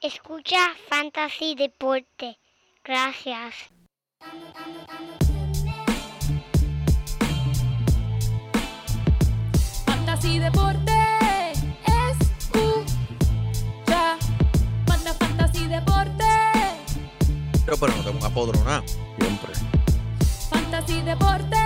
Escucha Fantasy Deporte. Gracias. Fantasy Deporte. Escucha. Manda Fantasy Deporte. Pero, pero no tengo un apodronado. Siempre. Fantasy Deporte.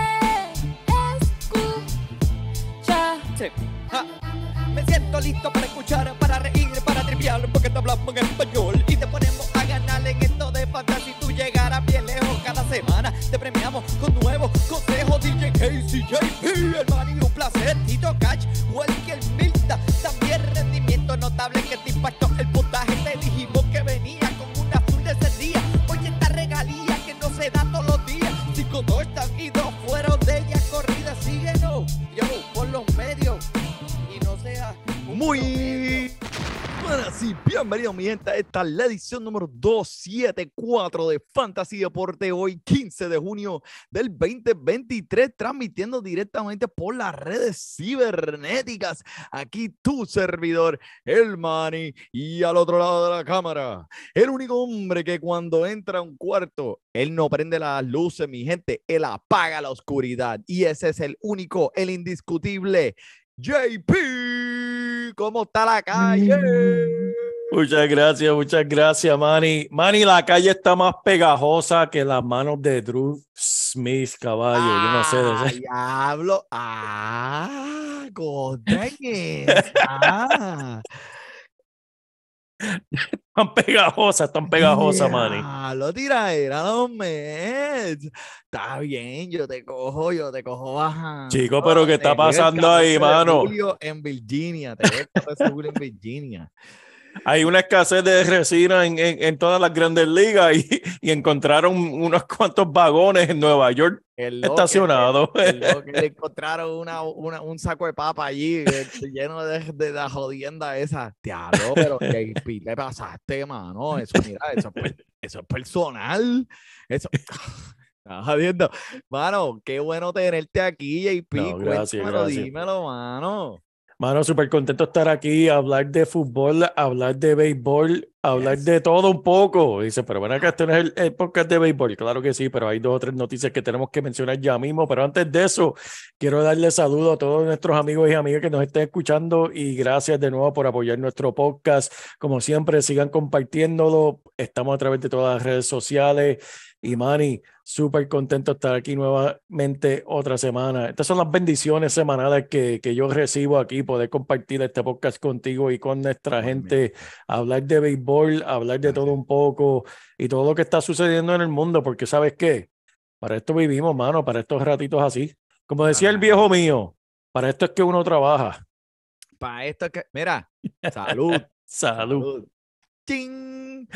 Escucha. Sí. Ja. Me siento listo para escuchar, para reír, para triviar, porque te hablamos en español y te ponemos a ganar en esto de fantasy. Tú llegarás bien lejos cada semana. Te premiamos con nuevos consejos. DJ Casey, JP, hermano, y un placer. Tito Catch, Walker bienvenidos mi gente esta la edición número 274 de Fantasy Deporte hoy 15 de junio del 2023 transmitiendo directamente por las redes cibernéticas aquí tu servidor el Manny y al otro lado de la cámara el único hombre que cuando entra a un cuarto él no prende las luces mi gente él apaga la oscuridad y ese es el único el indiscutible JP, ¿cómo está la calle? Muchas gracias, muchas gracias, Manny. Manny, la calle está más pegajosa que las manos de Drew Smith, caballo. Yo no sé. Ah, de ese- Diablo. Ah, God. Ah, Están pegajosas, están pegajosas, Manny. Lo tira era los Mets. Está bien, yo te cojo, yo te cojo bajando. Chico, pero ¿qué está pasando 14 ahí, mano? en Virginia. Te veo el 14 de julio en Virginia. Hay una escasez de resina en, en- en todas las grandes ligas y, y encontraron unos cuantos vagones en Nueva York estacionados. le encontraron una, una- un saco de papa allí eh, lleno de, de la jodienda esa. Diablo, pero JP, le pasaste, mano. Eso, mira, eso eso es personal. Eso. Estás jodiendo. Mano, qué bueno tenerte aquí, JP. No, gracias, Cuéntamelo, gracias. dímelo, mano. Mano, súper contento estar aquí, hablar de fútbol, hablar de béisbol, hablar Yes. de todo un poco. Dice, pero bueno, acá este no es el, el podcast de béisbol. Claro que sí, pero hay dos o tres noticias que tenemos que mencionar ya mismo. Pero antes de eso, quiero darle saludo a todos nuestros amigos y amigas que nos estén escuchando y gracias de nuevo por apoyar nuestro podcast. Como siempre, sigan compartiéndolo. Estamos a través de todas las redes sociales. Y Manny, súper contento de estar aquí nuevamente otra semana. Estas son las bendiciones semanales que, que yo recibo aquí, poder compartir este podcast contigo y con nuestra gente, hablar de béisbol, hablar de todo un poco y todo lo que está sucediendo en el mundo, porque ¿sabes qué? Para esto vivimos, mano, para estos ratitos así. Como decía el viejo mío, para esto es que uno trabaja. Para esto es que. Mira, salud. Salud. ¡Ching!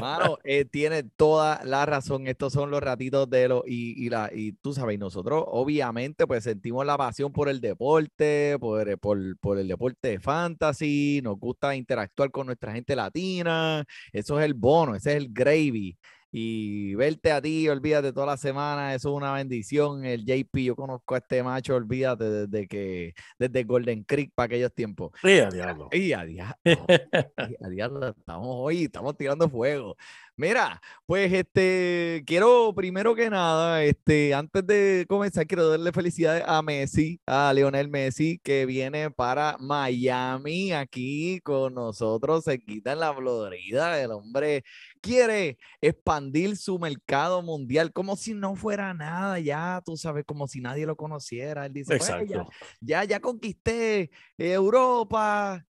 Mano, eh, tiene toda la razón. Estos son los ratitos de los. Y, y, la, y tú sabes, nosotros obviamente pues sentimos la pasión por el deporte, por, eh, por, por el deporte de fantasy. Nos gusta interactuar con nuestra gente latina. Eso es el bono, ese es el gravy. Y verte a ti, olvídate toda la semana, eso es una bendición. El JP, yo conozco a este macho, olvídate desde que, desde Golden Creek para aquellos tiempos. Sí, a diablo. Y a diablo, a diablo, estamos hoy, estamos tirando fuego. Mira, pues este, quiero primero que nada, este, antes de comenzar, quiero darle felicidades a Messi, a Lionel Messi, que viene para Miami aquí con nosotros, se quita en la Florida. El hombre quiere expandir su mercado mundial como si no fuera nada, ya tú sabes, como si nadie lo conociera. Él dice, "Pues, ya- Exacto. ya, ya conquisté Europa.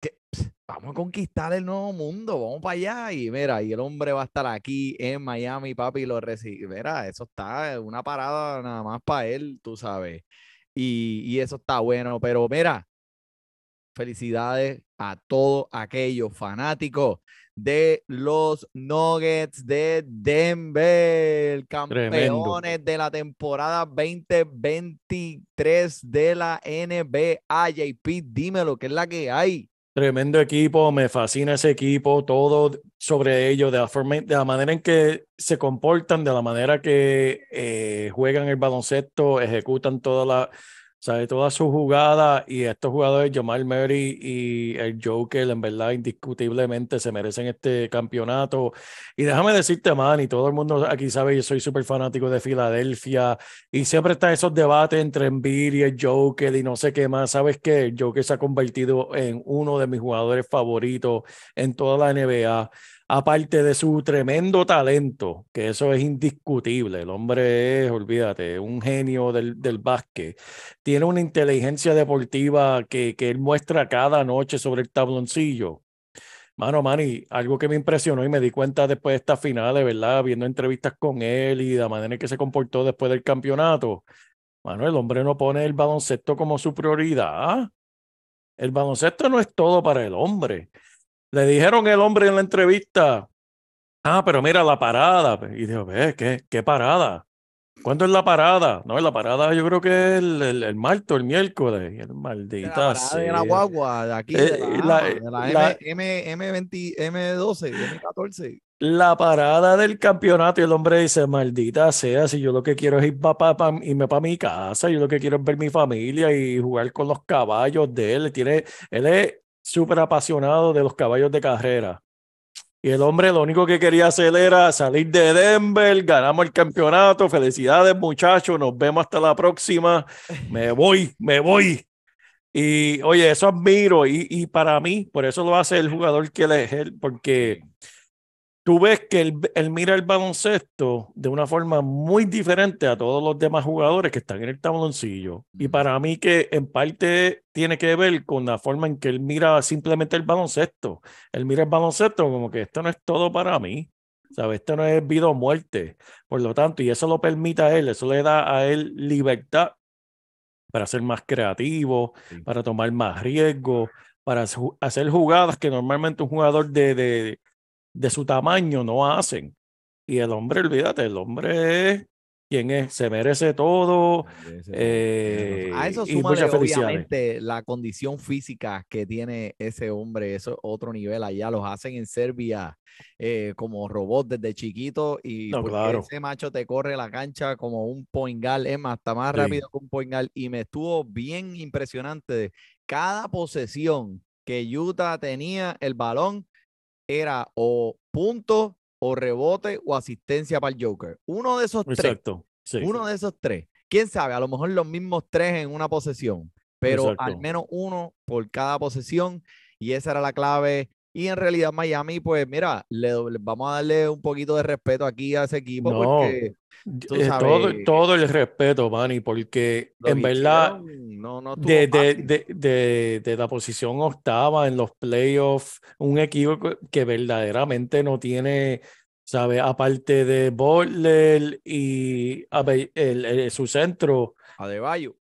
que, pss, vamos a conquistar el nuevo mundo, vamos para allá. Y mira, y el hombre va a estar aquí en Miami, papi, y lo recibe. Mira, eso está, eh, una parada nada más para él, tú sabes. Y, y eso está bueno, pero mira, felicidades a todos aquellos fanáticos de los Nuggets de Denver, campeones de la temporada 2023 de la NBA. JP, dímelo, ¿qué es la que hay? Tremendo equipo, me fascina ese equipo, todo sobre ellos, de la forma, de la manera en que se comportan, de la manera que eh, juegan el baloncesto, ejecutan toda la, sabe todas sus jugadas y estos jugadores, Jamal Murray y el Joker, en verdad, indiscutiblemente se merecen este campeonato. Y déjame decirte, man, y todo el mundo aquí sabe, yo soy súper fanático de Filadelfia y siempre están esos debates entre Embiid y el Joker y no sé qué más. ¿Sabes qué? El Joker se ha convertido en uno de mis jugadores favoritos en toda la NBA aparte de su tremendo talento, que eso es indiscutible, el hombre es, olvídate, un genio del, del básquet, tiene una inteligencia deportiva que, que él muestra cada noche sobre el tabloncillo. Mano, Manny, algo que me impresionó y me di cuenta después de estas finales, ¿verdad? Viendo entrevistas con él y la manera en que se comportó después del campeonato. Mano, el hombre no pone el baloncesto como su prioridad. El baloncesto no es todo para el hombre. Le dijeron el hombre en la entrevista, ah, pero mira la parada. Y dijo, ve, ¿qué, qué parada? ¿Cuándo es la parada? No, la parada yo creo que es el, el, el martes, el miércoles. El maldita La parada de la sea. guagua de aquí, Eh, de la, la- AMA, de la, la- M, M, M20, M12, M14. La parada del campeonato y el hombre dice, maldita sea, si yo lo que quiero es ir para irme para mi casa, yo lo que quiero es ver mi familia y jugar con los caballos de él. Tiene, él es súper apasionado de los caballos de carrera. Y el hombre lo único que quería hacer era salir de Denver, ganamos el campeonato, felicidades muchachos, nos vemos hasta la próxima, me voy, me voy. Y oye, eso admiro y, y para mí, por eso lo hace el jugador que él es él, porque tú ves que él, él mira el baloncesto de una forma muy diferente a todos los demás jugadores que están en el tabloncillo. Y para mí que en parte tiene que ver con la forma en que él mira simplemente el baloncesto. Él mira el baloncesto como que esto no es todo para mí. ¿Sabes? Esto no es vida o muerte. Por lo tanto, y eso lo permite a él, eso le da a él libertad para ser más creativo, Sí. para tomar más riesgo, para hacer jugadas que normalmente un jugador de, de, de su tamaño no hacen. Y el hombre, olvídate, el hombre es quien es, se merece todo. eh, a eso felicidades. obviamente la condición física que tiene ese hombre, eso es otro nivel allá, los hacen en Serbia eh, como robot desde chiquito y No, claro. ese macho te corre la cancha como un point guard, es más, está más Sí. rápido que un point guard y me estuvo bien impresionante cada posesión que Utah tenía el balón era o punto o rebote o asistencia para el Joker. Uno de esos tres sí. uno de esos tres. Quién sabe, a lo mejor los mismos tres en una posesión, pero al menos uno por cada posesión y esa era la clave. Y en realidad Miami, pues mira, le, vamos a darle un poquito de respeto aquí a ese equipo No, porque tú todo, sabes, todo el respeto, Manny, porque en verdad no, de, de, de, la posición octava en los playoffs, un equipo que- verdaderamente no tiene, ¿sabe? Aparte de Butler y ver, el, el- su centro, Adebayo.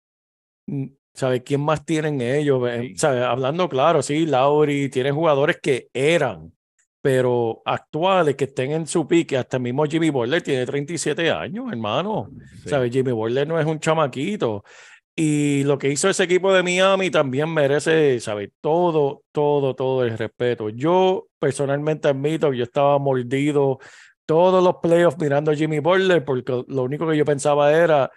Mm, ¿sabe? ¿Quién más tienen ellos? Eh, Sí. ¿sabe? Hablando claro, sí, Lauri tiene jugadores que eran, pero actuales que estén en su pique, hasta el mismo Jimmy Butler tiene 37 años, hermano. Sí. ¿Sabes? Jimmy Butler no es un chamaquito. Y lo que hizo ese equipo de Miami también merece, ¿sabes? Todo, todo, todo el respeto. Yo personalmente admito que yo estaba mordido todos los playoffs mirando a Jimmy Butler porque lo único que yo pensaba era,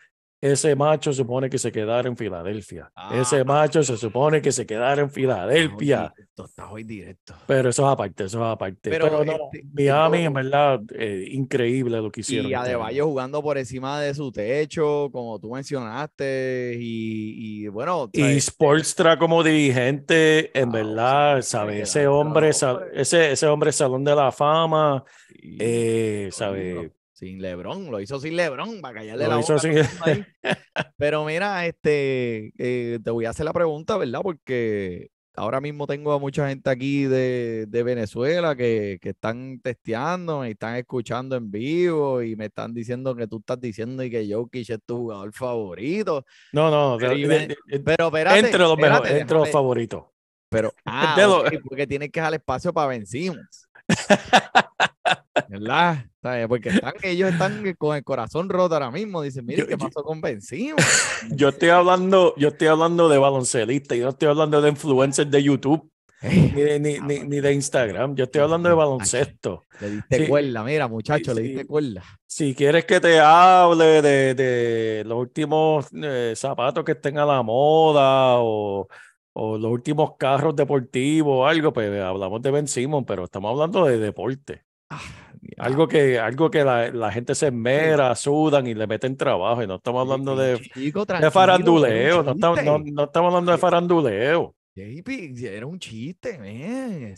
ese macho se supone que se quedara en Filadelfia. Ese Ah. macho se supone que se quedara en Filadelfia. Está hoy directo. Pero eso es aparte, eso es aparte. Pero, Pero, no, este, Miami, en verdad, eh, increíble lo que hicieron. Y este año. Adebayo jugando por encima de su techo, como tú mencionaste, y, y bueno, Y ¿sabes? Sportstra como dirigente, en Wow, verdad, ¿sabe? que Ese hombre, sa- hombre. ese, ese hombre Salón de la Fama, eh, ¿sabe? hizo Sin Lebron, lo hizo sin Lebron, para callarle Lo la hizo boca sin-. Pero mira, este, eh, te voy a hacer la pregunta, ¿verdad? Porque ahora mismo tengo a mucha gente aquí de, de Venezuela que, que están testeando, me están escuchando en vivo y me están diciendo que tú estás diciendo y que Jokic es tu jugador favorito. No, no, Pero de- de- Pero espérate, entre los espérate, mejores, entre los déjame- favoritos. Pero, ah, porque tienes que dejar espacio para Ben Simmons. ¿Verdad? Porque están, ellos están con el corazón roto ahora mismo. Dicen, mire, Yo- ¿qué yo- pasó con Ben Simmons? Yo estoy hablando, yo estoy hablando de baloncelista, yo no estoy hablando de influencers de YouTube. ni, de- ni, ni- ni de Instagram. Yo estoy hablando de baloncesto. Le diste Sí. cuerda, mira, muchacho, le Sí. diste cuerda. Si quieres que te hable de, de los últimos eh, zapatos que estén a la moda o, o los últimos carros deportivos o algo, pues hablamos de Ben Simon, pero estamos hablando de deporte. Algo que, algo que la, la gente se esmera, sudan y le meten trabajo. Y no estamos hablando de, Chico, de faranduleo, no estamos, no, no estamos hablando de faranduleo. JP, era un chiste, man.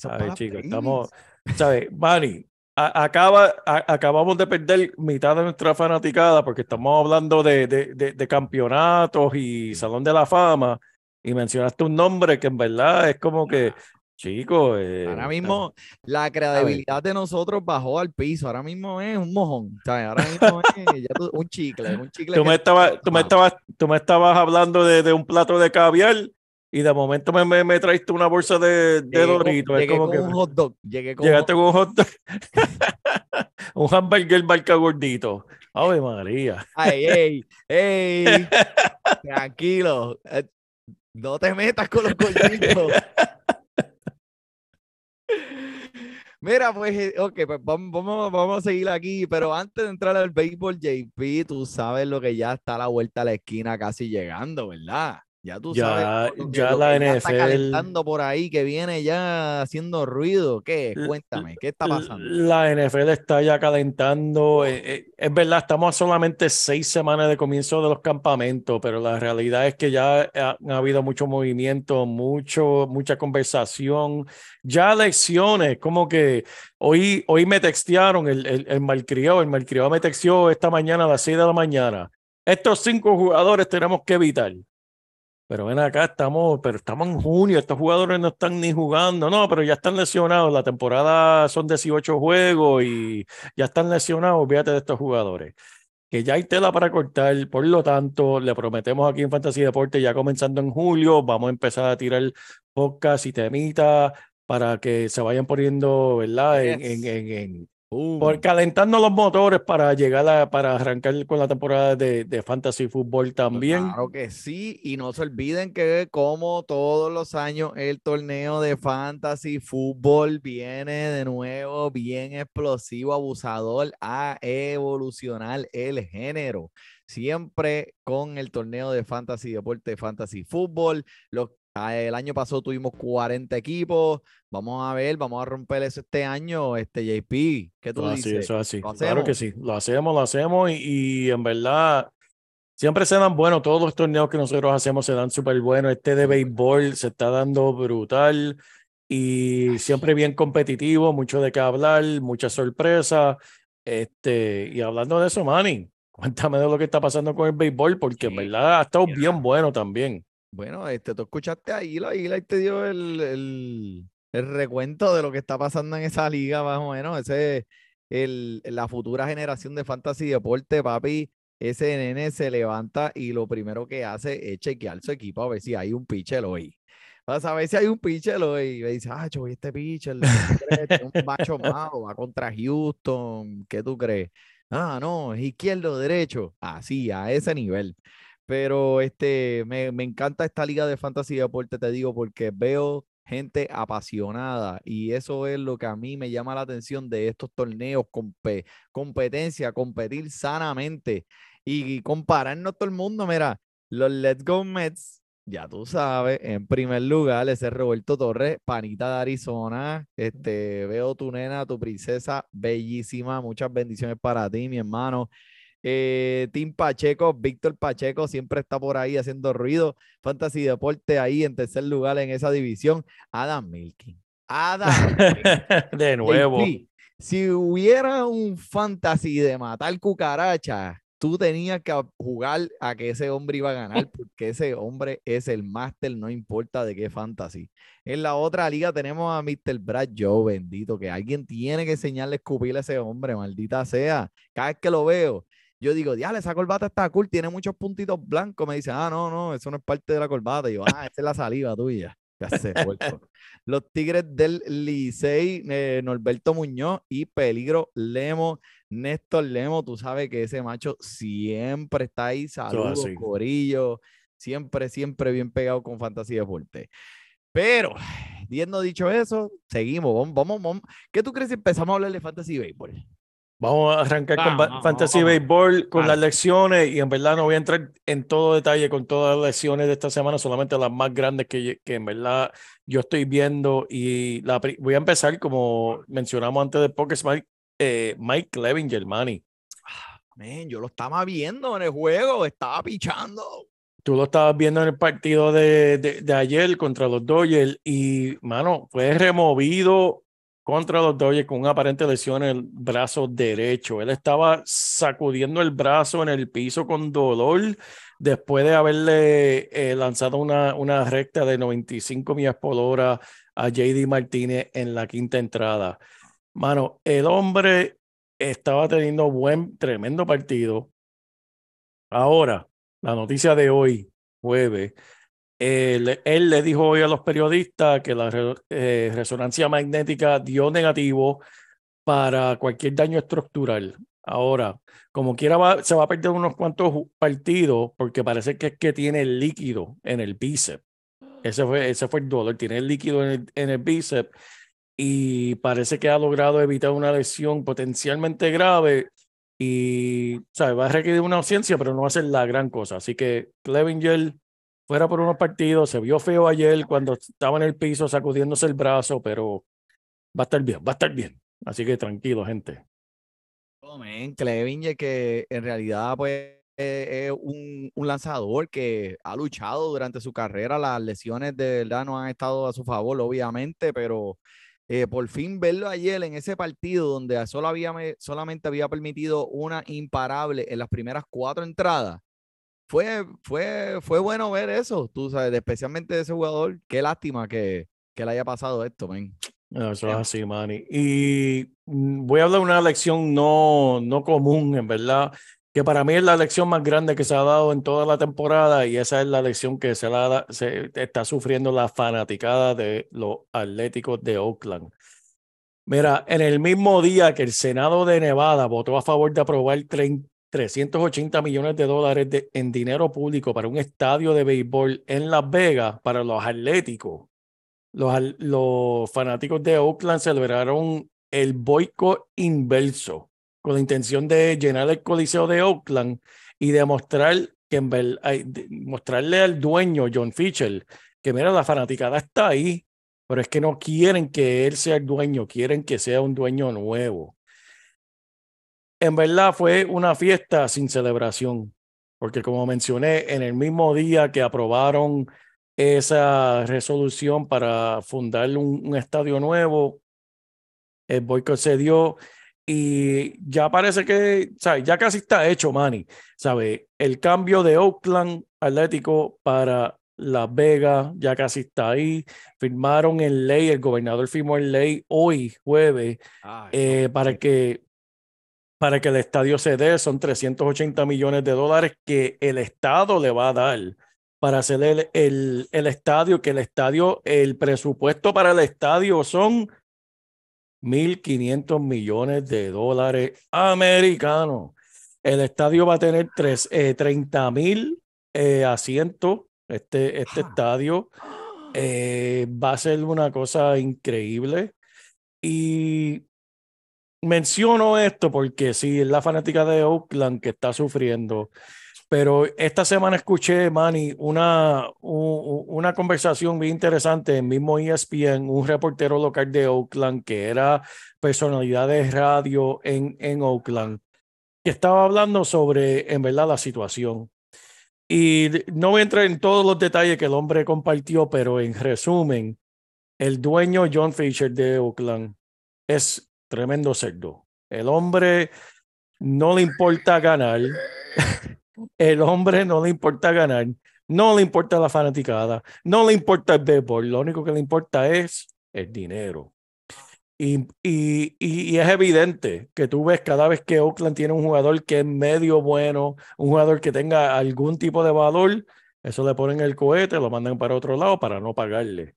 Estamos, ¿sabes? Manny, a- acaba, a- acabamos de perder mitad de nuestra fanaticada porque estamos hablando de, de, de, de campeonatos y Salón de la Fama y mencionaste un nombre que en verdad es como que, chico, eh, Ahora mismo la credibilidad de nosotros bajó al piso. Ahora mismo es un mojón. ¿sabes? Ahora mismo es ya tú- un chicle, un chicle. tú me estabas, tú me estabas, tú me estabas hablando de, de un plato de caviar y de momento me, me, me traiste una bolsa de, de Doritos. Llegué como con que un hot dog. Llegué con llegaste un con un hot dog, un hamburger marca gordito. Ave María. Ay, ey, ey, tranquilo. eh, No te metas con los gorditos. Mira, pues, eh, ok, pues vamos, vamos, a seguir aquí, pero antes de entrar al béisbol, JP, tú sabes lo que ya está a la vuelta a la esquina casi llegando, ¿verdad? Ya tú Ya- sabes lo que- ya lo la que está NFL calentando por ahí, que viene ya haciendo ruido. ¿Qué? Cuéntame, ¿qué está pasando? La NFL está ya calentando. eh, eh, es verdad, estamos a solamente seis semanas de comienzo de los campamentos, pero la realidad es que ya ha, ha habido mucho movimiento, mucho, mucha conversación, ya lecciones, como que hoy, hoy me textearon el, el, el malcriado, el malcriado me texteó esta mañana a las seis de la mañana. Estos cinco jugadores tenemos que evitar. Pero ven acá, estamos, pero estamos en junio, estos jugadores no están ni jugando, no, pero ya están lesionados, la temporada son 18 juegos y ya están lesionados, olvídate de estos jugadores. Que ya hay tela para cortar, por lo tanto, le prometemos aquí en Fantasy Deporte, ya comenzando en julio, vamos a empezar a tirar podcast y temitas para que se vayan poniendo, ¿verdad? En, Yes. en, en- Uh, por calentando los motores para llegar a, para arrancar con la temporada de, de Fantasy Fútbol también. Claro que sí, y no se olviden que como todos los años el torneo de fantasy fútbol viene de nuevo bien explosivo, abusador a evolucionar el género. Siempre con el torneo de fantasy deporte, fantasy fútbol. Los, el año pasado tuvimos 40 equipos. Vamos a ver, vamos a romper eso este año, este JP. ¿Qué tú Eso es así, dices? eso es así. ¿Lo Claro que sí, lo hacemos, lo hacemos y, y en verdad siempre se dan buenos, todos los torneos que nosotros hacemos se dan súper buenos. Este de béisbol se está dando brutal y siempre bien competitivo, mucho de qué hablar, mucha sorpresa. Este, y hablando de eso, Manny, cuéntame de lo que está pasando con el béisbol, porque en Sí, verdad ha estado mira. bien bueno también. Bueno, este, tú escuchaste ahí, la Hila y te dio el, el, el recuento de lo que está pasando en esa liga, más o menos. Ese, el, la futura generación de fantasy deporte, papi. Ese nene se levanta y lo primero que hace es chequear su equipo a ver si hay un pitcher hoy. Vas a ver si hay un pitcher hoy. Y me dice, ah, choy, este pitcher. Tiene un macho malo, va contra Houston. ¿Qué tú crees? Ah, no, es izquierdo derecho. Así, a ese nivel. Pero este, me, me encanta esta liga de fantasy deporte, te digo, porque veo gente apasionada y eso es lo que a mí me llama la atención de estos torneos, compe- competencia, competir sanamente y compararnos todo el mundo. Mira, los Let's Go Mets, ya tú sabes, en primer lugar, ese es Roberto Torres, panita de Arizona. Este, veo tu nena, tu princesa, bellísima. Muchas bendiciones para ti, mi hermano. Eh, Tim Pacheco, Víctor Pacheco siempre está por ahí haciendo ruido. Fantasy Deporte ahí en tercer lugar en esa división. Adam Milking. Adam Milking. De nuevo. JP, si hubiera un fantasy de matar cucarachas, tú tenías que jugar a que ese hombre iba a ganar, porque ese hombre es el máster, no importa de qué fantasy. En la otra liga tenemos a Mr. Brad Joe, bendito, que alguien tiene que enseñarle a escupir a ese hombre, maldita sea. Cada vez que lo veo, yo digo, diale, esa corbata está cool, tiene muchos puntitos blancos. Me dice, ah, no, no, eso no es parte de la corbata. Y yo, ah, esa es la saliva tuya. Ya. Los Tigres del Licey, eh, Norberto Muñoz y Peligro Lemo, Néstor Lemo. Tú sabes que ese macho siempre está ahí. Saludos, así. Corillo. Siempre, siempre bien pegado con Fantasía Deporte. Pero Habiendo dicho eso, seguimos. Vamos, vamos, vamos. ¿Qué tú crees si empezamos a hablar de fantasy baseball? Vamos a arrancar con Vamos, ba- vamos, Fantasy vamos. Baseball, con las lecciones, y en verdad no voy a entrar en todo detalle con todas las lecciones de esta semana, solamente las más grandes que, que en verdad yo estoy viendo. Y la, voy a empezar, como mencionamos antes de Poker Mike, eh, Mike Clevinger, Manny. Men, yo lo estaba viendo en el juego, estaba pichando. Tú lo estabas viendo en el partido de, de, de ayer contra los Dodgers y, mano, fue removido contra los Dodgers con una aparente lesión en el brazo derecho. Él estaba sacudiendo el brazo en el piso con dolor después de haberle eh, lanzado una, una recta de 95 millas por hora a JD Martínez en la quinta entrada. Mano, el hombre estaba teniendo buen, tremendo partido. Ahora, la noticia de hoy, jueves, él, él le dijo hoy a los periodistas que la eh, resonancia magnética dio negativo para cualquier daño estructural. Ahora, como quiera, va- se va a perder unos cuantos partidos porque parece que es que tiene líquido en el bíceps. Ese fue, ese fue el dolor, tiene el líquido en el, en el bíceps y parece que ha logrado evitar una lesión potencialmente grave y ¿sabes? va a requerir una ausencia, pero no va a ser la gran cosa. Así que Clevinger fuera por unos partidos, se vio feo ayer cuando estaba en el piso sacudiéndose el brazo, pero va a estar bien, va a estar bien. Así que tranquilo, gente. Oh, Clevinger que en realidad pues es un, un lanzador que ha luchado durante su carrera. Las lesiones de verdad no han estado a su favor, obviamente, pero eh, por fin verlo ayer en ese partido donde solo había, me- solamente había permitido una imparable en las primeras cuatro entradas. Fue, fue, fue bueno ver eso, tú sabes, especialmente de ese jugador. Qué lástima que, que le haya pasado esto, men. No, Eso es Ya. así, Manny. Y mm, voy a hablar de una lección no, no común, en verdad, que para mí es la lección más grande que se ha dado en toda la temporada y esa es la lección que se, la, se está sufriendo la fanaticada de los Atléticos de Oakland. Mira, en el mismo día que el Senado de Nevada votó a favor de aprobar trein- 380 millones de dólares de- en dinero público para un estadio de béisbol en Las Vegas para los Atléticos, los, los fanáticos de Oakland celebraron el boicot inverso con la intención de llenar el coliseo de Oakland y demostrar que en ver- mostrarle al dueño John Fisher que mira la fanaticada está ahí, pero es que no quieren que él sea el dueño, quieren que sea un dueño nuevo. En verdad fue una fiesta sin celebración, porque como mencioné, en el mismo día que aprobaron esa resolución para fundar un, un estadio nuevo. El boicot se dio y ya parece que, ¿sabes? Ya casi está hecho, Manny. ¿Sabe? El cambio de Oakland Atlético para Las Vegas ya casi está ahí. Firmaron en ley, el gobernador firmó en ley hoy, jueves, eh, para que para que el estadio se dé, son 380 millones de dólares que el Estado le va a dar para hacer el, el, el estadio, que el estadio, el presupuesto para el estadio son 1.500 millones de dólares americanos. El estadio va a tener tres, eh, 30 mil eh, asientos, este, este estadio. eh, va a ser una cosa increíble. Y menciono esto porque sí, es la fanática de Oakland que está sufriendo. Pero esta semana escuché, Manny, una, una conversación bien interesante en mismo ESPN, un reportero local de Oakland que era personalidad de radio en, en Oakland, que estaba hablando sobre, en verdad, la situación. Y no voy a entrar en todos los detalles que el hombre compartió, pero en resumen, el dueño John Fisher de Oakland es tremendo cerdo. El hombre no le importa ganar. El hombre no le importa ganar. No le importa la fanaticada. No le importa el béisbol. Lo único que le importa es el dinero. Y, y, y, es evidente que tú ves cada vez que Oakland tiene un jugador que es medio bueno, un jugador que tenga algún tipo de valor, eso le ponen el cohete, lo mandan para otro lado para no pagarle.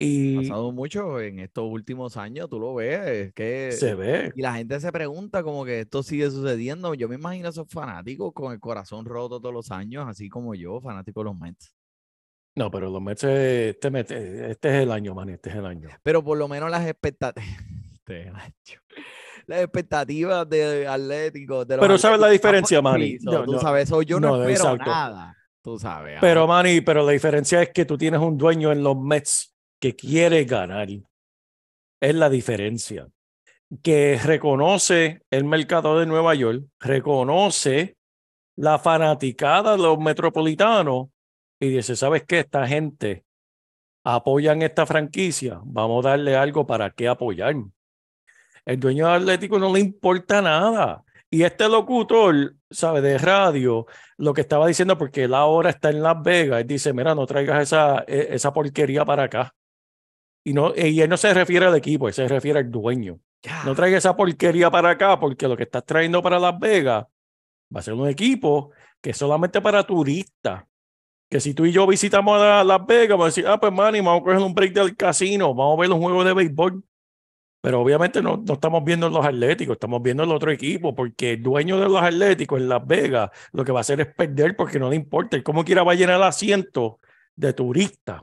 Y pasado mucho en estos últimos años, tú lo ves, es que se ve. y la gente se pregunta como que esto sigue sucediendo. Yo me imagino a esos fanáticos con el corazón roto todos los años, así como yo, fanático de los Mets. No, pero los Mets, este, este es el año, man, este es el año. Pero por lo menos las expectativas. Las expectativas de Atlético. De los Pero ¿sabes la diferencia, Manny? No, tú no. sabes, eso yo no, No, espero exacto. nada. Tú sabes. Pero. Manny, pero la diferencia es que tú tienes un dueño en los Mets que quiere ganar. Es la diferencia. Que reconoce el mercado de Nueva York, reconoce la fanaticada de los metropolitanos y dice, ¿sabes qué? Esta gente apoyan esta franquicia, vamos a darle algo para qué apoyar. El dueño de Atlético no le importa nada. Y este locutor, ¿sabe? De radio, lo que estaba diciendo, porque él ahora está en Las Vegas, él dice, mira, no traigas esa, e- esa porquería para acá. Y, no, y él no se refiere al equipo, él se refiere al dueño. No traigas esa porquería para acá, porque lo que estás trayendo para Las Vegas va a ser un equipo que es solamente para turistas. Que si tú y yo visitamos a Las Vegas, vamos a decir, ah, pues Manny, vamos a coger un break del casino, vamos a ver un juego de béisbol. Pero obviamente no, no estamos viendo los Atléticos, estamos viendo el otro equipo, porque el dueño de los Atléticos en Las Vegas lo que va a hacer es perder porque no le importa. Él como quiera va a llenar asientos de turistas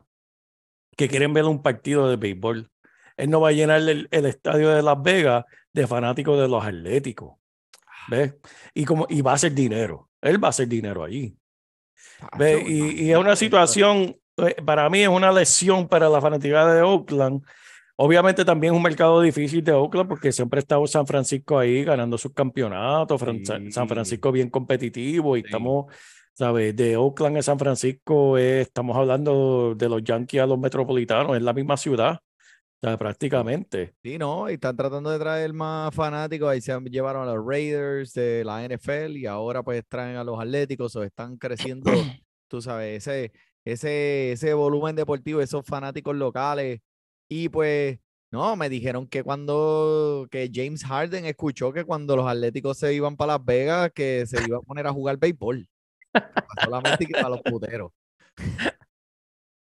que quieren ver un partido de béisbol. Él no va a llenar el, el estadio de Las Vegas de fanáticos de los Atléticos. ¿Ves? Y, como, y va a hacer dinero. Él va a hacer dinero allí. ¿Ves? Y, y es una situación, eh, para mí es una lesión para la fanaticada de Oakland. Obviamente también es un mercado difícil de Oakland porque siempre ha estado San Francisco ahí ganando sus campeonatos, Fran- San- Sí. Francisco bien competitivo y Sí. estamos, ¿sabes? De Oakland a San Francisco eh, estamos hablando de los Yankees a los Metropolitanos, es la misma ciudad, ¿sabes? Prácticamente. Sí, no, y están tratando de traer más fanáticos. Ahí se han- llevaron a los Raiders de la NFL y ahora pues traen a los Atléticos o están creciendo, tú sabes, ese, ese, ese volumen deportivo, esos fanáticos locales. Y pues, no, me dijeron que cuando, que James Harden escuchó que cuando los Atléticos se iban para Las Vegas, que se iba a poner a jugar béisbol. Solamente que para los puteros.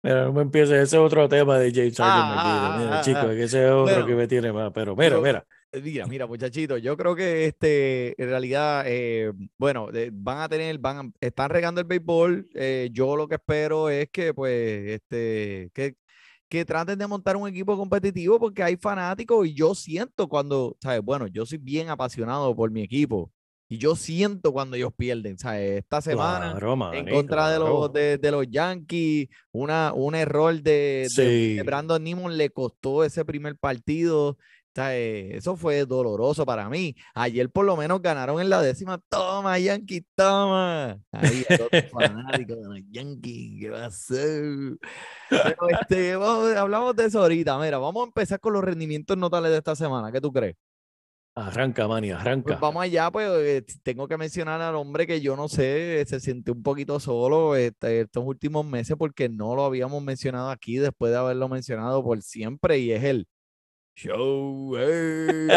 Mira, no me empieces, ese es otro tema de James Ah, maldito. ah, Mira, ah, chico, ah. que ese es otro Bueno, que me tiene más. Pero mira, yo- mira. Eh, Mira, mira, muchachito, yo creo que este, en realidad, eh, bueno, de- van a tener, van, están regando el béisbol. eh, yo lo que espero es que, pues, este, que, que traten de montar un equipo competitivo porque hay fanáticos y yo siento cuando, ¿sabes? Bueno, yo soy bien apasionado por mi equipo y yo siento cuando ellos pierden, ¿sabes? Esta semana Claro, en contra de los, de, de los Yankees, una, un error de, de- de Sí. Brandon Nimon le costó ese primer partido. Eh, eso fue doloroso para mí. Ayer por lo menos ganaron en la décima. Toma, Yankee, toma. Ahí el otro fanático de los Yankees, ¿qué pasó? Pero este, vamos- hablamos de eso ahorita. Mira, vamos a empezar con los rendimientos notales de esta semana. ¿Qué tú crees? Arranca, Manny, Pues arranca. vamos allá, pues eh, tengo que mencionar al hombre que yo no sé, se siente un poquito solo este, estos últimos meses porque no lo habíamos mencionado aquí después de haberlo mencionado por siempre y es el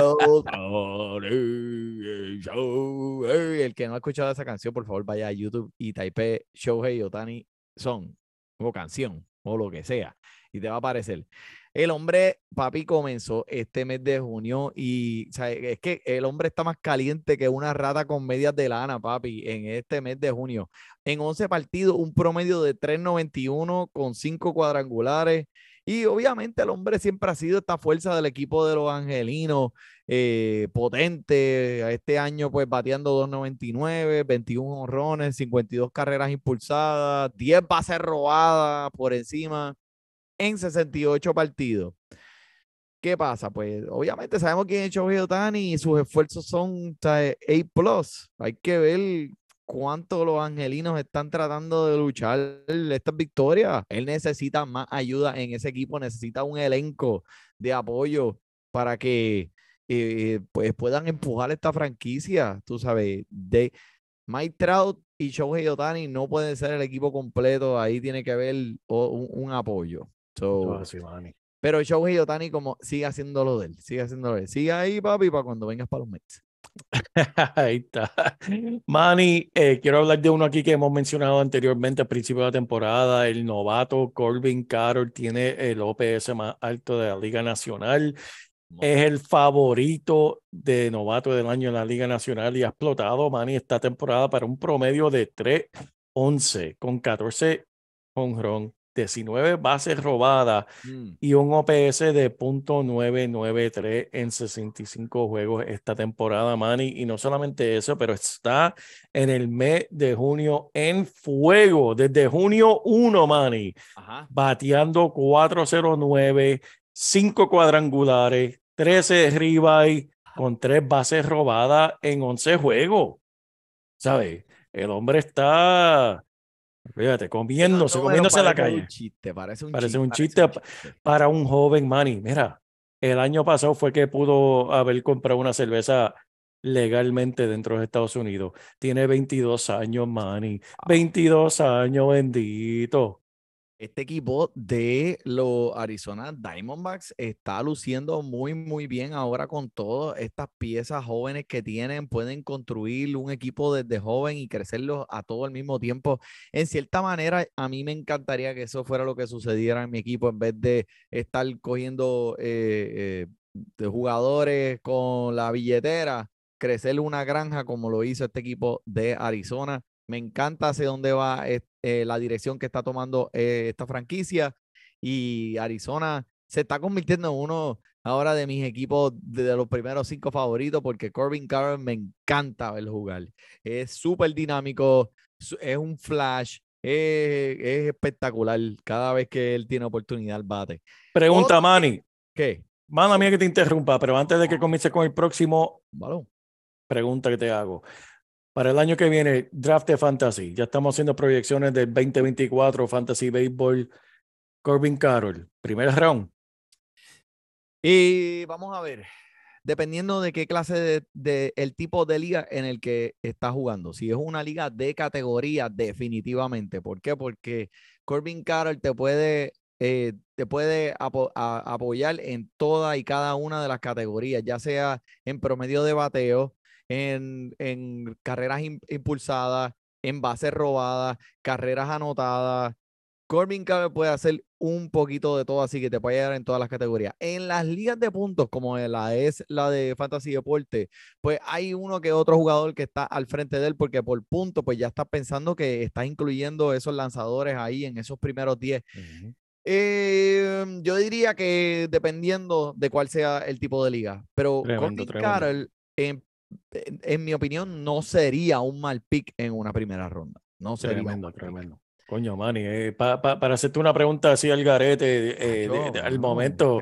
Ohtani, Shohei. El que no ha escuchado esa canción, por favor vaya a YouTube y type Shohei Otani Song o canción o lo que sea y te va a aparecer. El hombre, papi, comenzó este mes de junio y es que el hombre está más caliente que una rata con medias de lana, papi, en este mes de junio. En 11 partidos, un promedio de 3.91 con 5 cuadrangulares. Y obviamente el hombre siempre ha sido esta fuerza del equipo de los angelinos, eh, potente. Este año, pues bateando 2.99, 21 honrones, 52 carreras impulsadas, 10 bases robadas por encima en 68 partidos. ¿Qué pasa? Pues obviamente sabemos quién es Shohei Ohtani y sus esfuerzos son A+. Hay que ver cuánto los angelinos están tratando de luchar estas victorias. Él necesita más ayuda en ese equipo, necesita un elenco de apoyo para que eh, pues puedan empujar esta franquicia. Tú sabes, de Mike Trout y Shohei Ohtani no pueden ser el equipo completo. Ahí tiene que haber un apoyo. So, así, Manny. pero Shohei Ohtani como sigue haciendo lo de él, sigue haciendo lo de él. Sigue ahí, papi, para cuando vengas para los Mets. Ahí está. Manny, eh, quiero hablar de uno aquí que hemos mencionado anteriormente al principio de la temporada. El novato Corbin Carroll tiene el OPS más alto de la Liga Nacional. Es el favorito de novato del año en la Liga Nacional y ha explotado, Manny, esta temporada para un promedio de 3-11 con 14 honrón, 19 bases robadas Mm. y un OPS de .993 en 65 juegos esta temporada, Manny. Y no solamente eso, pero está en el mes de junio en fuego, desde junio 1, Manny, Ajá. bateando 409, 5 cuadrangulares, 13 ribeye con 3 bases robadas en 11 juegos. ¿Sabes? El hombre está, fíjate, comiéndose, No, comiéndose en la un calle chiste, parece un Parece chiste. un parece chiste chiste. para un joven Manny. Mira, el año pasado fue que pudo haber comprado una cerveza legalmente dentro de Estados Unidos. Tiene 22 años, Manny. 22 años, bendito. Este equipo de los Arizona Diamondbacks está luciendo muy, muy bien ahora con todas estas piezas jóvenes que tienen. Pueden construir un equipo desde joven y crecerlo a todo al mismo tiempo. En cierta manera, a mí me encantaría que eso fuera lo que sucediera en mi equipo en vez de estar cogiendo eh, eh, de jugadores con la billetera, crecer una granja como lo hizo este equipo de Arizona. Me encanta hacia dónde va eh, la dirección que está tomando eh, esta franquicia y Arizona se está convirtiendo en uno ahora de mis equipos de, de los primeros cinco favoritos porque Corbin Carroll me encanta verlo jugar. Es súper dinámico, es un flash, es, es espectacular cada vez que él tiene oportunidad bate. Pregunta, Otro- Manny. ¿Qué? Mala mía que te interrumpa, pero antes de que comience con el próximo, Balón. pregunta que te hago. Para el año que viene, draft de fantasy. Ya estamos haciendo proyecciones del 2024 Fantasy Baseball. Corbin Carroll, primer round. Y vamos a ver, dependiendo de qué clase de, el tipo de liga en el que está jugando. Si es una liga de categoría, definitivamente. ¿Por qué? Porque Corbin Carroll te puede, eh, te puede apoyar en toda y cada una de las categorías, ya sea en promedio de bateo, en, en carreras im- impulsadas, en bases robadas, carreras anotadas. Corbin Carroll puede hacer un poquito de todo, así que te puede ayudar en todas las categorías. En las ligas de puntos, como la es la de Fantasy Deporte, pues hay uno que otro jugador que está al frente de él, porque por punto, pues ya estás pensando que estás incluyendo esos lanzadores ahí en esos primeros 10. Eh, yo diría que dependiendo de cuál sea el tipo de liga, pero Tremendo, Corbin tremendo. Carroll, en, en- mi opinión, no sería un mal pick en una primera ronda. No sería un Tremendo, pick. tremendo. Coño, Manny, eh, pa- pa- para hacerte una pregunta así al garete, eh, de- de- al mano, momento,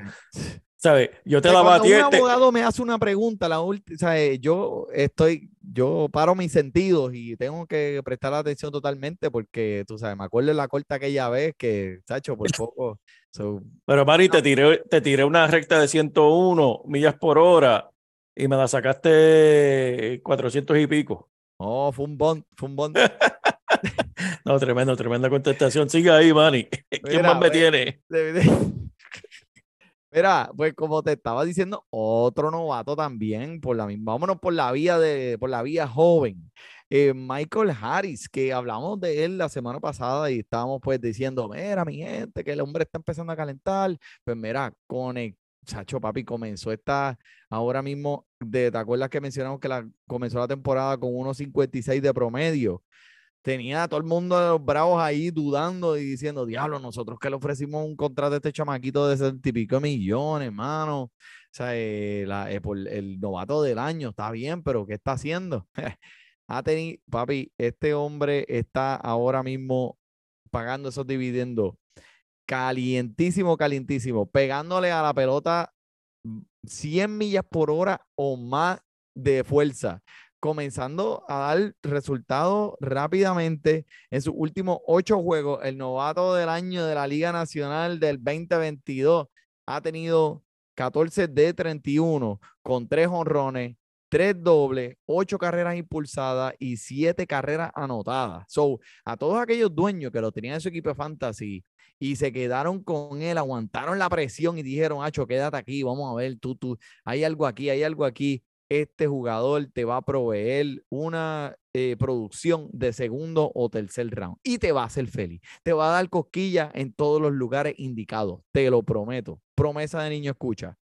¿sabes? Yo te sea, la cuando batí. un este- abogado me hace una pregunta, la o sea, eh, yo estoy, yo paro mis sentidos y tengo que prestar atención totalmente porque, tú sabes, me acuerdo de la corta aquella vez que, Sacho, por poco. so, Pero, Manny, te tiré, te tiré una recta de 101 millas por hora y me la sacaste 400 y pico. oh, fue un bond, fue un bond. No, tremendo, tremenda contestación. Sigue ahí, Manny. ¿Quién Mira, más me pues, tiene? Mira, pues como te estaba diciendo, otro novato también por la misma, vámonos por la vía de, por la vía joven. eh, Michael Harris, que hablamos de él la semana pasada y estábamos pues diciendo, mira, mi gente, que el hombre está empezando a calentar. Pues mira, con el Chacho Papi comenzó esta ahora mismo, de, ¿te acuerdas que mencionamos que la, comenzó la temporada con 1.56 de promedio? tenía todo el mundo de los bravos ahí dudando y diciendo, diablo, nosotros que le ofrecimos un contrato a este chamaquito de 60 y pico millones, mano. O sea, eh, eh, el novato del año, está bien, pero ¿qué está haciendo? ha tenido, papi, este hombre está ahora mismo pagando esos dividendos calientísimo, calientísimo, pegándole a la pelota mm, 100 millas por hora o más de fuerza comenzando a dar resultados rápidamente. En sus últimos ocho juegos, el novato del año de la Liga Nacional del 2022 ha tenido 14 de 31 con tres honrones, tres dobles, ocho carreras impulsadas y siete carreras anotadas. So, a todos aquellos dueños que lo tenían en su equipo fantasy y se quedaron con él, aguantaron la presión y dijeron, Acho, quédate aquí, vamos a ver, tú, tú, hay algo aquí, hay algo aquí este jugador te va a proveer una eh, producción de segundo o tercer round y te va a hacer feliz. Te va a dar cosquillas en todos los lugares indicados, te lo prometo. Promesa de niño escucha.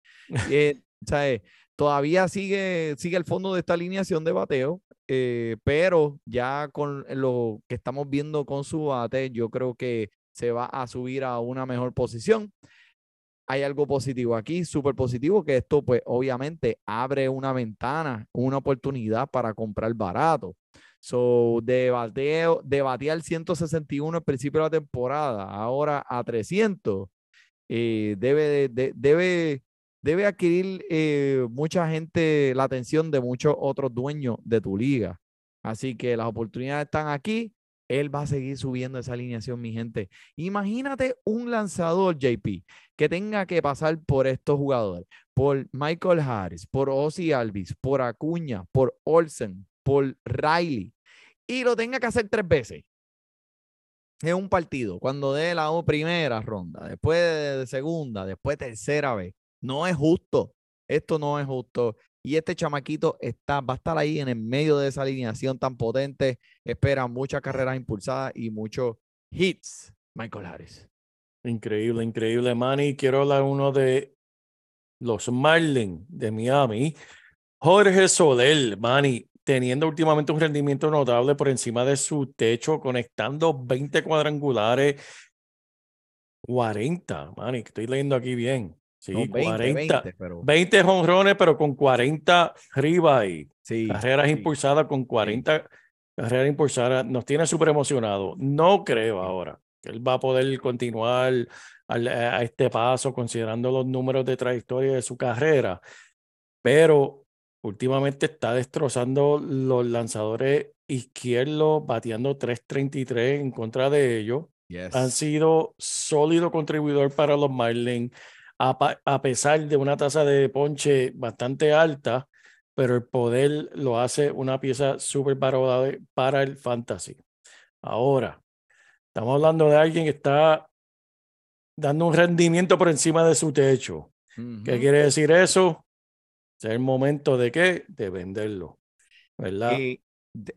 Eh, ¿sabes? Todavía sigue, sigue el fondo de esta alineación de bateo, eh, pero ya con lo que estamos viendo con su bate, yo creo que se va a subir a una mejor posición. Hay algo positivo aquí, súper positivo, que esto pues obviamente abre una ventana, una oportunidad para comprar barato. So, de bateo, de batear 161 al principio de la temporada, ahora a 300, eh, debe, de- de- debe, debe adquirir eh, mucha gente la atención de muchos otros dueños de tu liga. Así que las oportunidades están aquí. Él va a seguir subiendo esa alineación, mi gente. Imagínate un lanzador, JP, que tenga que pasar por estos jugadores, por Michael Harris, por Ozzy Alvis, por Acuña, por Olsen, por Riley, y lo tenga que hacer tres veces en un partido, cuando dé la primera ronda, después de segunda, después tercera vez. No es justo. Esto no es justo. Y este chamaquito está, va a estar ahí en el medio de esa alineación tan potente. Espera muchas carreras impulsadas y muchos hits. Michael Harris. Increíble, increíble, Manny. Quiero hablar uno de los Marlins de Miami. Jorge Soler, Manny, teniendo últimamente un rendimiento notable por encima de su techo, conectando 20 cuadrangulares, 40, Manny, estoy leyendo aquí bien. Sí, No, 20, 40, 20, pero 20 jonrones, pero con 40 ribeye. sí, Carreras sí. impulsadas con 40 carreras impulsadas. Nos tiene súper emocionado. No creo ahora que él va a poder continuar al- a este paso considerando los números de trayectoria de su carrera, pero últimamente está destrozando los lanzadores izquierdos, bateando 3.33 en contra de ellos. Han Yes. sido sólido contribuidor para los Marlins, a, pesar de una tasa de ponche bastante alta, pero el poder lo hace una pieza súper valorable para el fantasy. Ahora, estamos hablando de alguien que está dando un rendimiento por encima de su techo. ¿Qué quiere decir eso? Es el momento de qué? De venderlo, ¿verdad?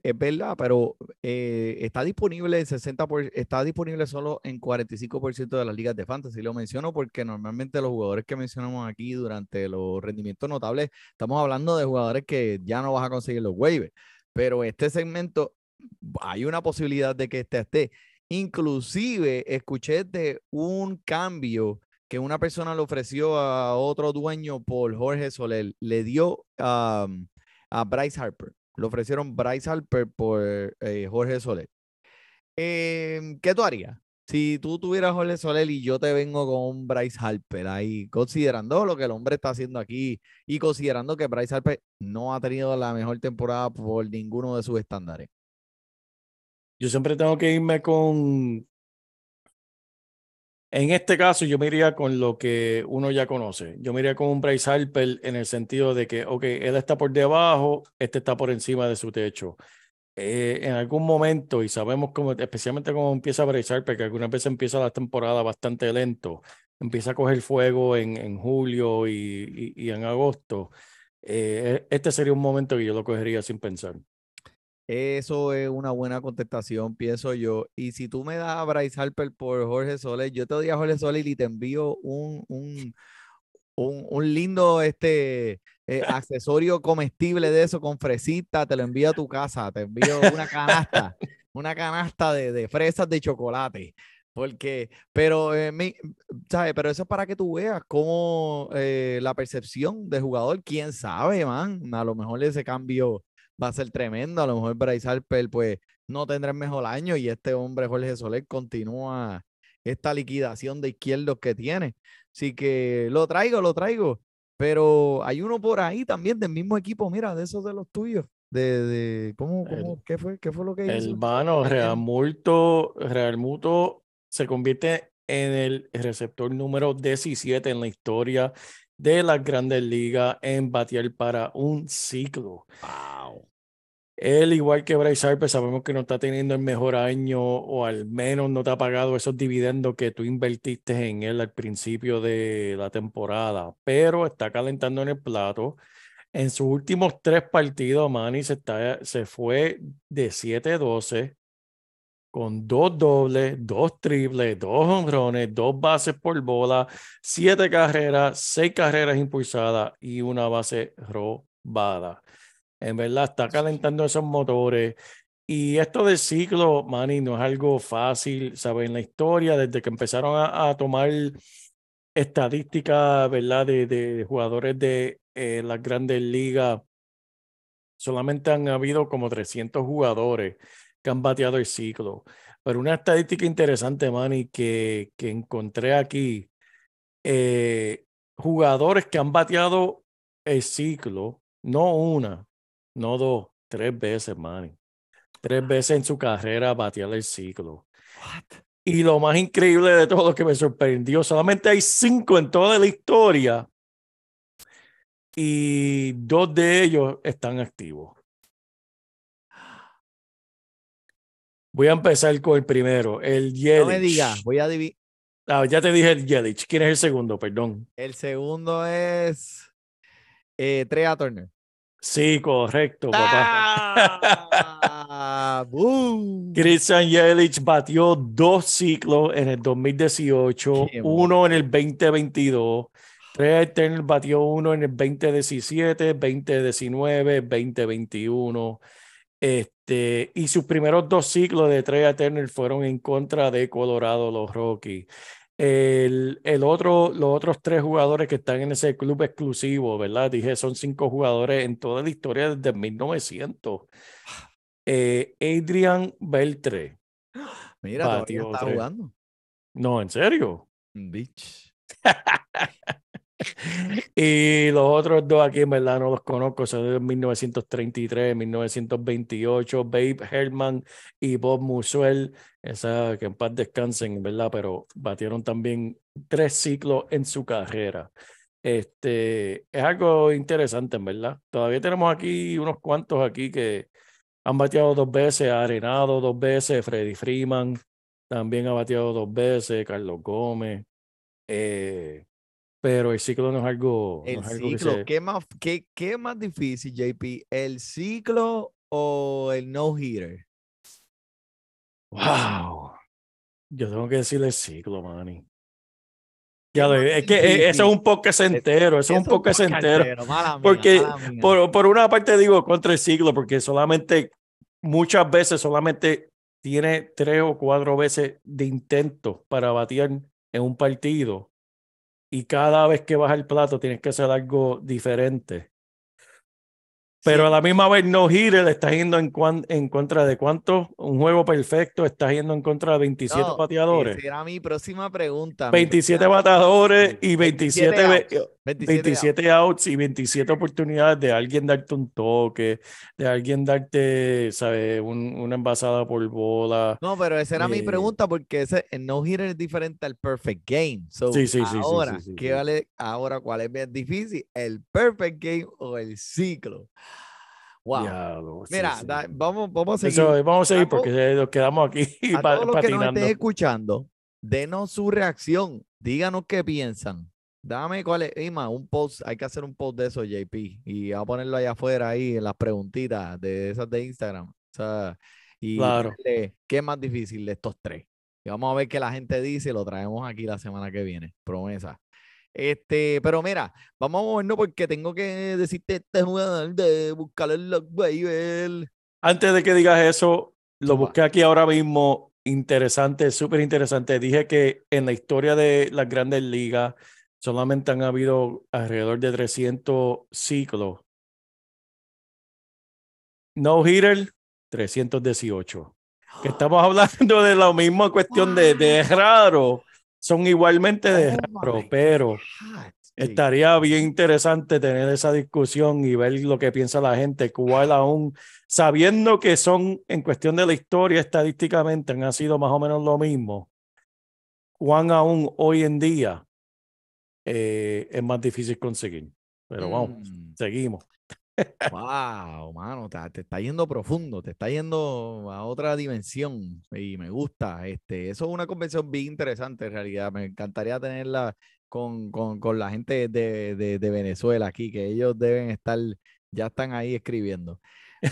Es verdad, pero eh, está disponible el 60 por- está disponible solo en 45% de las ligas de fantasy. Lo menciono porque normalmente los jugadores que mencionamos aquí durante los rendimientos notables, estamos hablando de jugadores que ya no vas a conseguir los waivers. Pero este segmento hay una posibilidad de que este esté. Inclusive escuché de un cambio que una persona le ofreció a otro dueño por Jorge Soler. Le dio a Bryce Harper. Le ofrecieron Bryce Harper por eh, Jorge Soler. Em, ¿qué tú harías? Si tú tuvieras Jorge Soler y yo te vengo con Bryce Harper ahí, considerando lo que el hombre está haciendo aquí y considerando que Bryce Harper no ha tenido la mejor temporada por ninguno de sus estándares. Yo siempre tengo que irme con. En este caso, yo me con lo que uno ya conoce. Yo me con un Bryce Harper en el sentido de que, ok, él está por debajo, este está por encima de su techo. Eh, en algún momento, y sabemos cómo, especialmente cómo empieza Bryce Harper, que algunas veces empieza la temporada bastante lento, empieza a coger fuego en, julio y en agosto. eh, este sería un momento que yo lo cogería sin pensar. Eso es una buena contestación, pienso yo. Y si tú me das a Bryce Harper por Jorge Soler, yo te doy a Jorge Soler y te envío un, un, un, un lindo este, eh, accesorio comestible de eso con fresita, te lo envío a tu casa, te envío una canasta, una canasta de, de fresas de chocolate. Porque, pero, eh, mi- ¿sabes? Pero eso es para que tú veas cómo eh, la percepción de jugador, quién sabe, man. A lo mejor ese cambio va a ser tremendo. A lo mejor Bryce Harper, pues, no tendrá el mejor año y este hombre, Jorge Soler, continúa esta liquidación de izquierdos que tiene. Así que lo traigo, lo traigo. Pero hay uno por ahí también del mismo equipo, mira, de esos de los tuyos. De, de ¿cómo, El- cómo, qué fue, qué fue lo que hizo? El ¿Qué Real? Muto, Real Muto se convierte en el receptor número 17 en la historia de las grandes ligas en batear para un ciclo. Wow. Él, igual que Bryce Harper, sabemos que no está teniendo el mejor año o al menos no te ha pagado esos dividendos que tú invertiste en él al principio de la temporada, pero está calentando en el plato. En sus últimos tres partidos, Manny se, está, se fue de 7-12 con dos dobles, dos triples, dos honrones, dos bases por bola, siete carreras, seis carreras impulsadas y una base robada. En verdad, está calentando esos motores. Y esto del ciclo, Manny, no es algo fácil, ¿sabes? En la historia, desde que empezaron a, tomar estadísticas, ¿verdad? De, de jugadores de eh, las grandes ligas, solamente han habido como 300 jugadores que han bateado el ciclo. Pero una estadística interesante, Manny, que, que encontré aquí, eh, jugadores que han bateado el ciclo, no una, no dos, tres veces, Manny. Tres veces en su carrera batear el ciclo. Y lo más increíble de todo que me sorprendió, solamente hay cinco en toda la historia y dos de ellos están activos. Voy a empezar con el primero, el Yelich. No me digas, voy a adivinar. Ah, ya te dije el Yelich. ¿Quién es el segundo? Perdón. El segundo es eh, Trea Turner. Sí, correcto, papá. Ah, boom. Christian Yelich batió dos ciclos en el 2018, Qué uno en el 2022. Trey Turner batió uno en el 2017, 2019, 2021. Este, y sus primeros dos ciclos de Trey Turner fueron en contra de Colorado, los Rockies. El, el otro, los otros tres jugadores que están en ese club exclusivo, ¿verdad? Dije, son cinco jugadores en toda la historia desde 1900. Eh, Adrian Beltre. Mira, está jugando. No, en serio. Bitch. Y los otros dos aquí en verdad no los conozco, son de 1933, 1928, Babe Herman y Bob Musuel, esa que en paz descansen, ¿verdad? Pero batieron también tres ciclos en su carrera. Este, es algo interesante, en verdad. Todavía tenemos aquí unos cuantos aquí que han bateado dos veces, Arenado dos veces, Freddy Freeman también ha bateado dos veces, Carlos Gómez. Eh, pero el ciclo no es algo, no El es algo que se- ¿qué más, qué, qué es más difícil, JP? ¿El ciclo o el no-hitter? Wow. Yo tengo que decirle el ciclo, Manny. Ya ¿Qué lo- más es que eh, eso es un podcast entero, eso es un podcast entero. Mía, Porque. Por, por una parte digo contra el ciclo, porque solamente, muchas veces solamente tiene tres o cuatro veces de intento para batear en un partido. Y cada vez que vas al plato tienes que hacer algo diferente. Pero a la misma vez no hitter estás yendo en, cuan- en contra de cuántos, un juego perfecto, estás yendo en contra de 27 No, bateadores. Esa era mi próxima pregunta. mi 27 próxima- bateadores y 27, 27 ve- outs, 27 outs. 27 outs y 27 oportunidades de alguien darte un toque, de alguien darte, ¿sabes? Un- una envasada por bola. No, pero esa era mi Eh, pregunta porque ese, el no-hitter es diferente al perfect game. So, Sí, sí, sí, ahora, ¿qué vale ahora cuál es más difícil? ¿El perfect game o el ciclo? Wow. Diablo, Mira, sí. da- vamos, vamos a seguir. Eso, vamos a seguir porque nos quedamos aquí a pa- todos los que nos patinando. estén escuchando, denos su reacción. Díganos qué piensan. Dame cuál es, Ima, un post, hay que hacer un post de eso, JP, y voy a ponerlo allá afuera ahí en las preguntitas de esas de Instagram. O sea, y Claro. qué es más difícil de estos tres. Y vamos a ver qué la gente dice y lo traemos aquí la semana que viene. Promesa. Este, pero mira, vamos a movernos porque tengo que decirte este jugador de buscar el waiver. Antes de que digas eso, lo busqué aquí ahora mismo. Interesante, súper interesante. Dije que en la historia de las grandes ligas solamente han habido alrededor de 300 ciclos. No hitter, 318. Que estamos hablando de la misma cuestión de, de raro. Son igualmente de Oh raro, my pero God. Estaría bien interesante tener esa discusión y ver lo que piensa la gente, cuál aún, sabiendo que son en cuestión de la historia estadísticamente han sido más o menos lo mismo, cuán aún hoy en día eh, es más difícil conseguir. Pero vamos, Mm. seguimos. Wow, mano, te, te está yendo profundo, te está yendo a otra dimensión y me gusta. Este, eso es una conversación bien interesante en realidad. Me encantaría tenerla con, con, con la gente de, de, de Venezuela aquí, que ellos deben estar, ya están ahí escribiendo.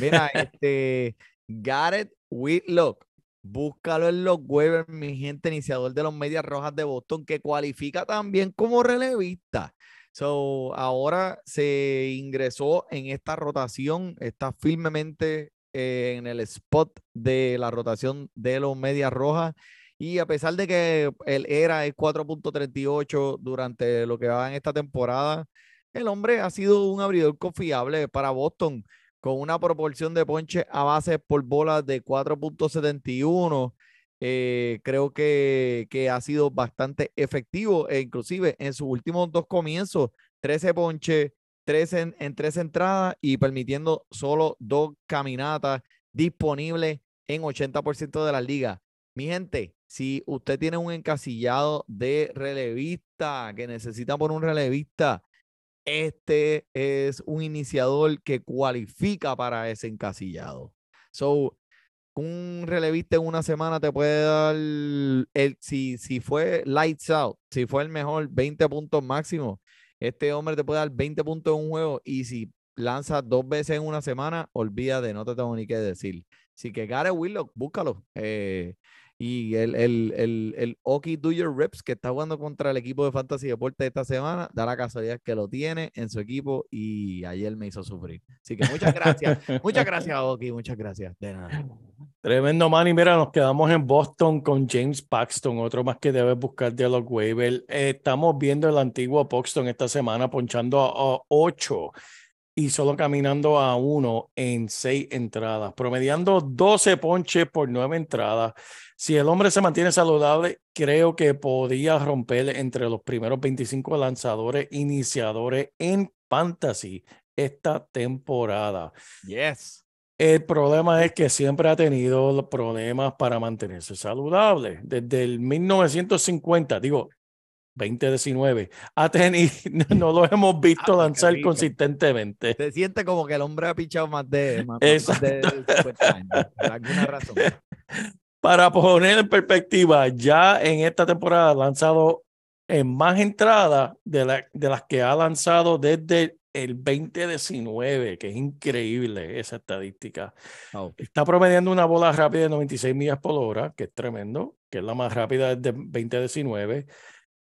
Mira, este, Garrett Whitlock, búscalo en los waivers, mi gente, iniciador de los Medias Rojas de Boston, que cualifica también como relevista. So, ahora se ingresó en esta rotación, está firmemente eh, en el spot de la rotación de los Medias Rojas. Y a pesar de que él era el 4.38 durante lo que va en esta temporada, el hombre ha sido un abridor confiable para Boston con una proporción de ponche a base por bola de 4.71. Eh, creo que, que ha sido bastante efectivo e inclusive en sus últimos dos comienzos, 13 ponches, 13 en, en tres entradas y permitiendo solo dos caminatas disponibles en 80% de las ligas. Mi gente, si usted tiene un encasillado de relevista que necesita por un relevista, este es un iniciador que cualifica para ese encasillado. So, un relevista en una semana te puede dar, el, si, si fue lights out, si fue el mejor, 20 puntos máximo. Este hombre te puede dar 20 puntos en un juego y si lanza dos veces en una semana, olvídate, no te tengo ni que decir. Así que Gary Willock, búscalo. Eh, y el, el, el, el Oki Do Your Reps que está jugando contra el equipo de Fantasy Deporte esta semana, da la casualidad que lo tiene en su equipo y ayer me hizo sufrir. Así que muchas gracias. muchas gracias, Oki. Muchas gracias. Tremendo, man. Y mira, nos quedamos en Boston con James Paxton, otro más que debes buscar de los waivers. Eh, estamos viendo el antiguo Paxton esta semana ponchando a 8 y solo caminando a uno en seis entradas, promediando 12 ponches por nueve entradas. Si el hombre se mantiene saludable, creo que podría romper entre los primeros 25 lanzadores iniciadores en fantasy esta temporada. Yes. El problema es que siempre ha tenido problemas para mantenerse saludable. Desde el 1950, digo, 2019, ha tenido, no lo hemos visto Ah, lanzar consistentemente. Se siente como que el hombre ha pichado más de, más, más de 50 años, por alguna razón. Para poner en perspectiva, ya en esta temporada ha lanzado en más entradas de, la- de las que ha lanzado desde el 2019, que es increíble esa estadística. Oh, Está promediando una bola rápida de 96 millas por hora, que es tremendo, que es la más rápida desde 2019.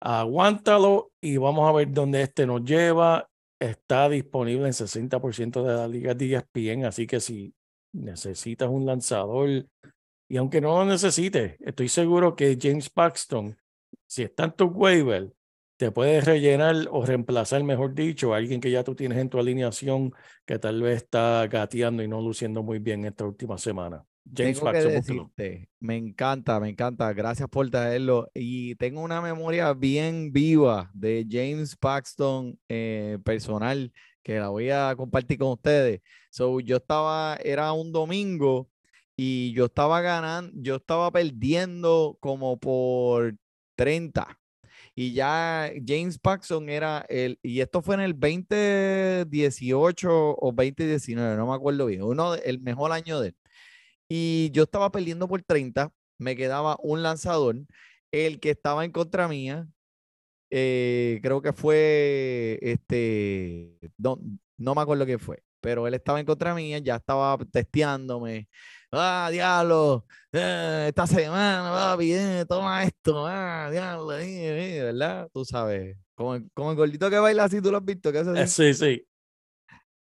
Aguántalo y vamos a ver dónde este nos lleva. Está disponible en 60% de las ligas de ESPN, así que si necesitas un lanzador, y aunque no lo necesites, estoy seguro que James Paxton, si está en tu waiver, te puede rellenar o reemplazar, mejor dicho, a alguien que ya tú tienes en tu alineación que tal vez está gateando y no luciendo muy bien esta última semana. James tengo Paxton, decirte, me encanta, me encanta. Gracias por traerlo. Y tengo una memoria bien viva de James Paxton eh, personal que la voy a compartir con ustedes. So, yo estaba, era un domingo y yo estaba ganando, yo estaba perdiendo como por 30. Y ya James Paxton era el, y esto fue en el 2018 o 2019, no me acuerdo bien, uno, el mejor año de él. Y yo estaba perdiendo por 30, me quedaba un lanzador, el que estaba en contra mía, eh, creo que fue, este, no, no me acuerdo qué fue, pero él estaba en contra mía, ya estaba testeándome. Ah, diablo, eh, esta semana, papi, eh, toma esto, ah, diablo, eh, eh", ¿verdad? Tú sabes, como el, como el gordito que baila así, tú lo has visto, que hace Eh, así? Sí, sí.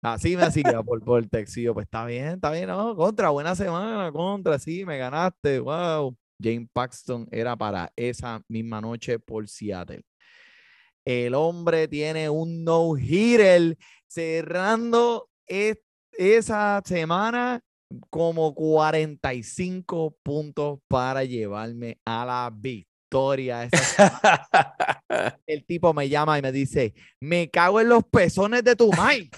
Así me hacía por, por texto. Y yo, pues está bien, está bien, no, contra, buena semana, contra, sí, me ganaste, wow. James Paxton era para esa misma noche por Seattle. El hombre tiene un no-hitter cerrando es- esa semana como 45 puntos para llevarme a la victoria. El tipo me llama y me dice, me cago en los pezones de tu mai.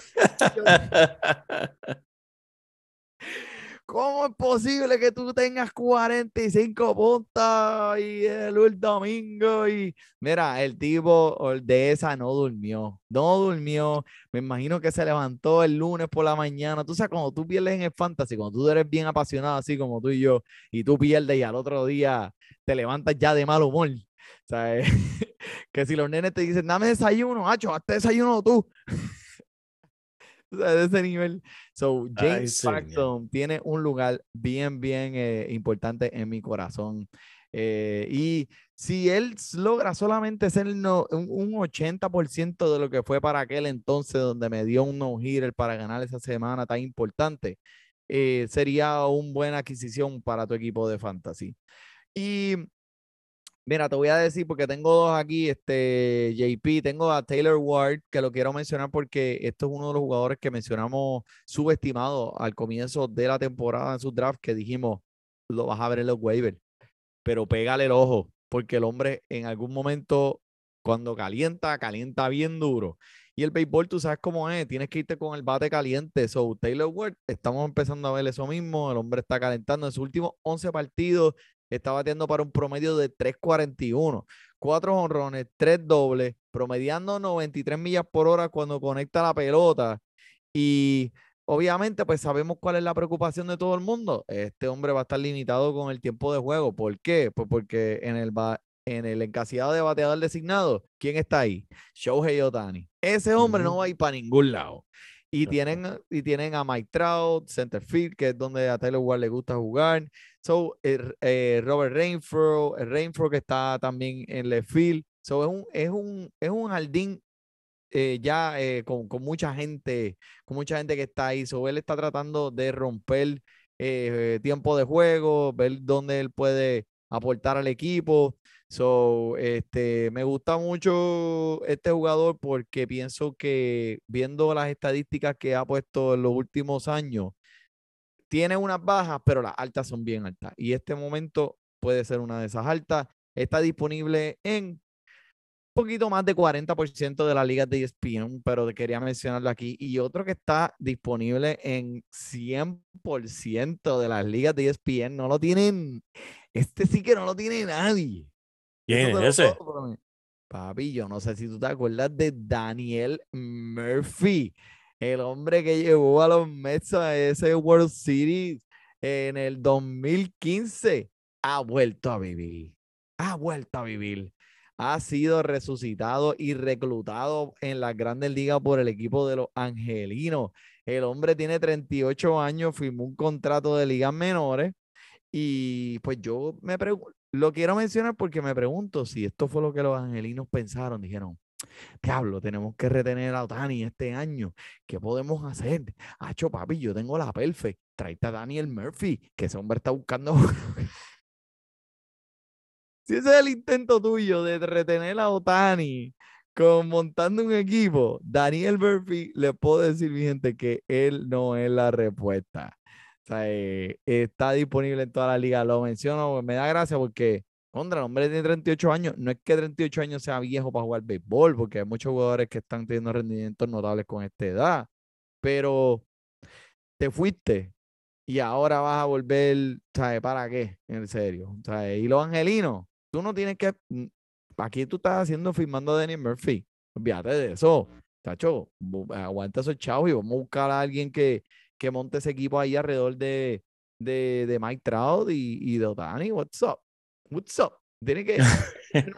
¿Cómo es posible que tú tengas 45 puntos y el ul- domingo? Y mira, el tipo de esa no durmió, no durmió. Me imagino que se levantó el lunes por la mañana. Tú sabes, cuando tú pierdes en el fantasy, cuando tú eres bien apasionado, así como tú y yo, y tú pierdes y al otro día te levantas ya de mal humor. ¿Sabes? que si los nenes te dicen, dame desayuno, hacho, hazte desayuno tú. O sea, de ese nivel. So, Ay, James. Paxton tiene un lugar bien, bien eh, importante en mi corazón. Eh, y si él logra solamente ser no- un, un 80% de lo que fue para aquel entonces, donde me dio un no-hitter para ganar esa semana tan importante, eh, sería una buena adquisición para tu equipo de fantasy. Y mira, te voy a decir, porque tengo dos aquí, este JP, tengo a Taylor Ward, que lo quiero mencionar porque esto es uno de los jugadores que mencionamos subestimado al comienzo de la temporada en su draft, que dijimos, lo vas a ver en los waivers, pero pégale el ojo, porque el hombre en algún momento, cuando calienta, calienta bien duro. Y el béisbol, tú sabes cómo es, tienes que irte con el bate caliente. So, Taylor Ward, estamos empezando a ver eso mismo. El hombre está calentando en sus últimos 11 partidos, está batiendo para un promedio de 3.41, 4 honrones, 3 dobles, promediando 93 millas por hora cuando conecta la pelota. Y obviamente, pues sabemos cuál es la preocupación de todo el mundo. Este hombre va a estar limitado con el tiempo de juego. ¿Por qué? Pues porque en el, en el encasillado de bateador designado, ¿quién está ahí? Shohei Otani. Ese hombre no va a ir para ningún lado. Y tienen, y tienen a Mike Trout, center field, que es donde a Taylor Ward le gusta jugar. So, eh, Robert Rainford, Rainford que está también en left field. So, es un, es un, es un jardín eh, ya eh, con, con, mucha gente, con mucha gente que está ahí. So, él está tratando de romper tiempo de juego, ver dónde él puede aportar al equipo. So, este, me gusta mucho este jugador porque pienso que viendo las estadísticas que ha puesto en los últimos años, tiene unas bajas, pero las altas son bien altas. Y este momento puede ser una de esas altas. Está disponible en un poquito más de 40% de las ligas de ESPN, pero quería mencionarlo aquí. Y otro que está disponible en 100% de las ligas de ESPN, no lo tienen, este sí que no lo tiene nadie. ¿Quién es ese? Papi, yo no sé si tú te acuerdas de Daniel Murphy, el hombre que llevó a los Mets a ese World Series en el 2015. Ha vuelto a vivir. Ha vuelto a vivir. Ha sido resucitado y reclutado en las grandes ligas por el equipo de los Angelinos. El hombre tiene 38 años, firmó un contrato de ligas menores. Y pues yo me pregunto, lo quiero mencionar porque me pregunto si esto fue lo que los angelinos pensaron. Dijeron, diablo, tenemos que retener a Otani este año. ¿Qué podemos hacer? Hacho, papi, yo tengo la perfecta. Traite a Daniel Murphy, que ese hombre está buscando. si ese es el intento tuyo de retener a Otani con montando un equipo, Daniel Murphy, le puedo decir, mi gente, que él no es la respuesta. Eh, está disponible en toda la liga. Lo menciono, me da gracia porque, contra, el hombre tiene 38 años. No es que 38 años sea viejo para jugar béisbol, porque hay muchos jugadores que están teniendo rendimientos notables con esta edad. Pero te fuiste y ahora vas a volver, ¿sabes? ¿Para qué? En serio. ¿sabes? Y los angelinos, tú no tienes que. Mm, aquí tú estás haciendo firmando a Daniel Murphy. Olvídate de eso. Tacho, aguanta esos chavos y vamos a buscar a alguien que, que monte ese equipo ahí alrededor de, de, de Mike Trout y, y, de Otani. What's up? What's up? Tienen que,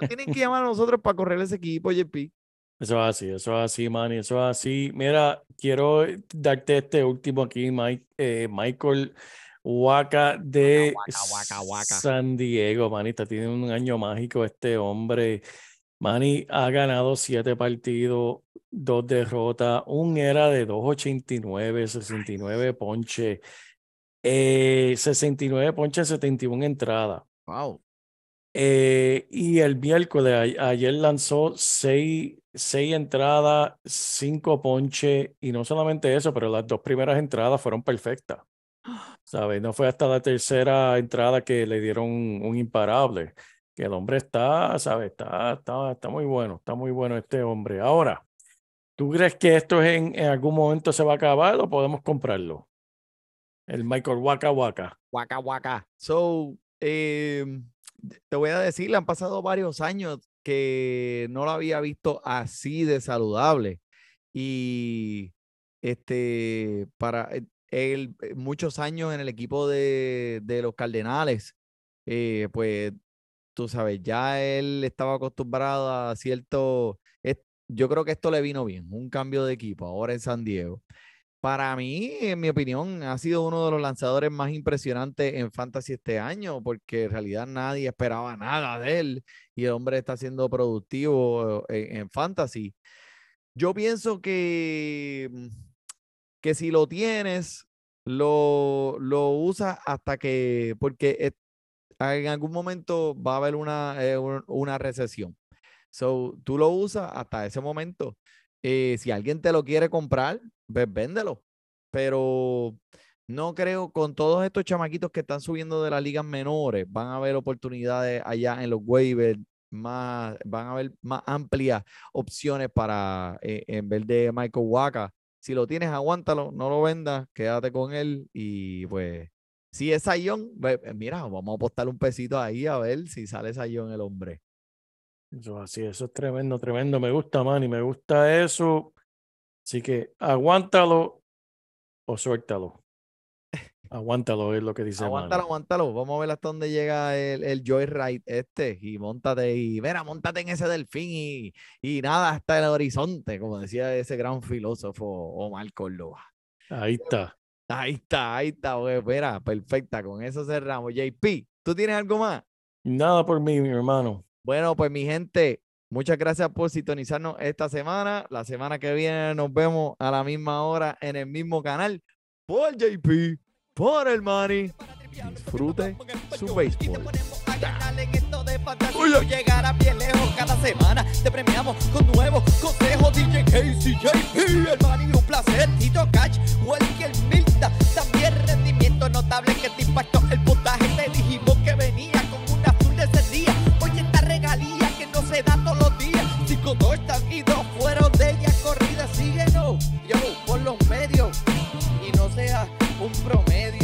tienen que llamar a nosotros para correr ese equipo, JP. Eso es así, eso es así, Manny, eso es así. Mira, quiero darte este último aquí, Mike, eh, Michael Waka de Waka, Waka, San Diego, Manny. tiene un año mágico este hombre. Manny ha ganado siete partidos, dos derrotas, un era de 2.89, 69 ponche, eh, 69 ponche, 71 entradas. Wow. Eh, y el miércoles, ayer lanzó seis, seis entradas, cinco ponche, y no solamente eso, pero las dos primeras entradas fueron perfectas. ¿Sabes? No fue hasta la tercera entrada que le dieron un imparable que el hombre está, ¿sabes? Está, está, está muy bueno, está muy bueno este hombre. Ahora, ¿tú crees que esto en, en algún momento se va a acabar o podemos comprarlo? El Michael Waka Waka. Waka Waka. So, em, te voy a decir, le han pasado varios años que no lo había visto así de saludable. Y este, para él, eh, muchos años en el equipo de, de los Cardenales, eh, pues tú sabes, ya él estaba acostumbrado a cierto, yo creo que esto le vino bien, un cambio de equipo ahora en San Diego. Para mí, en mi opinión, ha sido uno de los lanzadores más impresionantes en Fantasy este año, porque en realidad nadie esperaba nada de él y el hombre está siendo productivo en, en Fantasy. Yo pienso que, mm, que si lo tienes, lo, lo usas hasta que, porque es- en algún momento va a haber una, eh, un- una recesión. So, tú lo usas hasta ese momento. Eh, si alguien te lo quiere comprar, pues véndelo. Pero no creo, con todos estos chamaquitos que están subiendo de las ligas menores, van a haber oportunidades allá en los waivers, más, van a haber más amplias opciones para, eh, en vez de Michael Waka. Si lo tienes, aguántalo, no lo vendas, quédate con él y pues, si es Sayón, mira, vamos a apostar un pesito ahí a ver si sale Sayón el hombre. Eso así, eso es tremendo, tremendo. Me gusta, man, y me gusta eso. Así que aguántalo o suéltalo. Aguántalo es lo que dice Aguántalo, aguántalo. Vamos a ver hasta dónde llega el, el Joyride este. Y montate y, mira, montate en ese delfín y, y nada hasta el horizonte, como decía ese gran filósofo Omar Córdoba. Ahí está. Ahí está, ahí está, güey. Mira, perfecta. Con eso cerramos. JP, ¿tú tienes algo más? Nada por mí, mi hermano. Bueno, pues mi gente, muchas gracias por sintonizarnos esta semana. La semana que viene nos vemos a la misma hora en el mismo canal por JP, por el Mani. Disfrute su béisbol. Oye. Llegarás bien lejos cada semana. Te premiamos con nuevos consejos. DJ Casey, JP, el Mani, un placer. Tito Catch, Welker Milta. También rendimiento notable que te impactó el puntaje. Te dijimos se da los días. Chicos, dos están y dos fueron de ella corrida. Síguenos, yo, por los medios. Y no seas un promedio.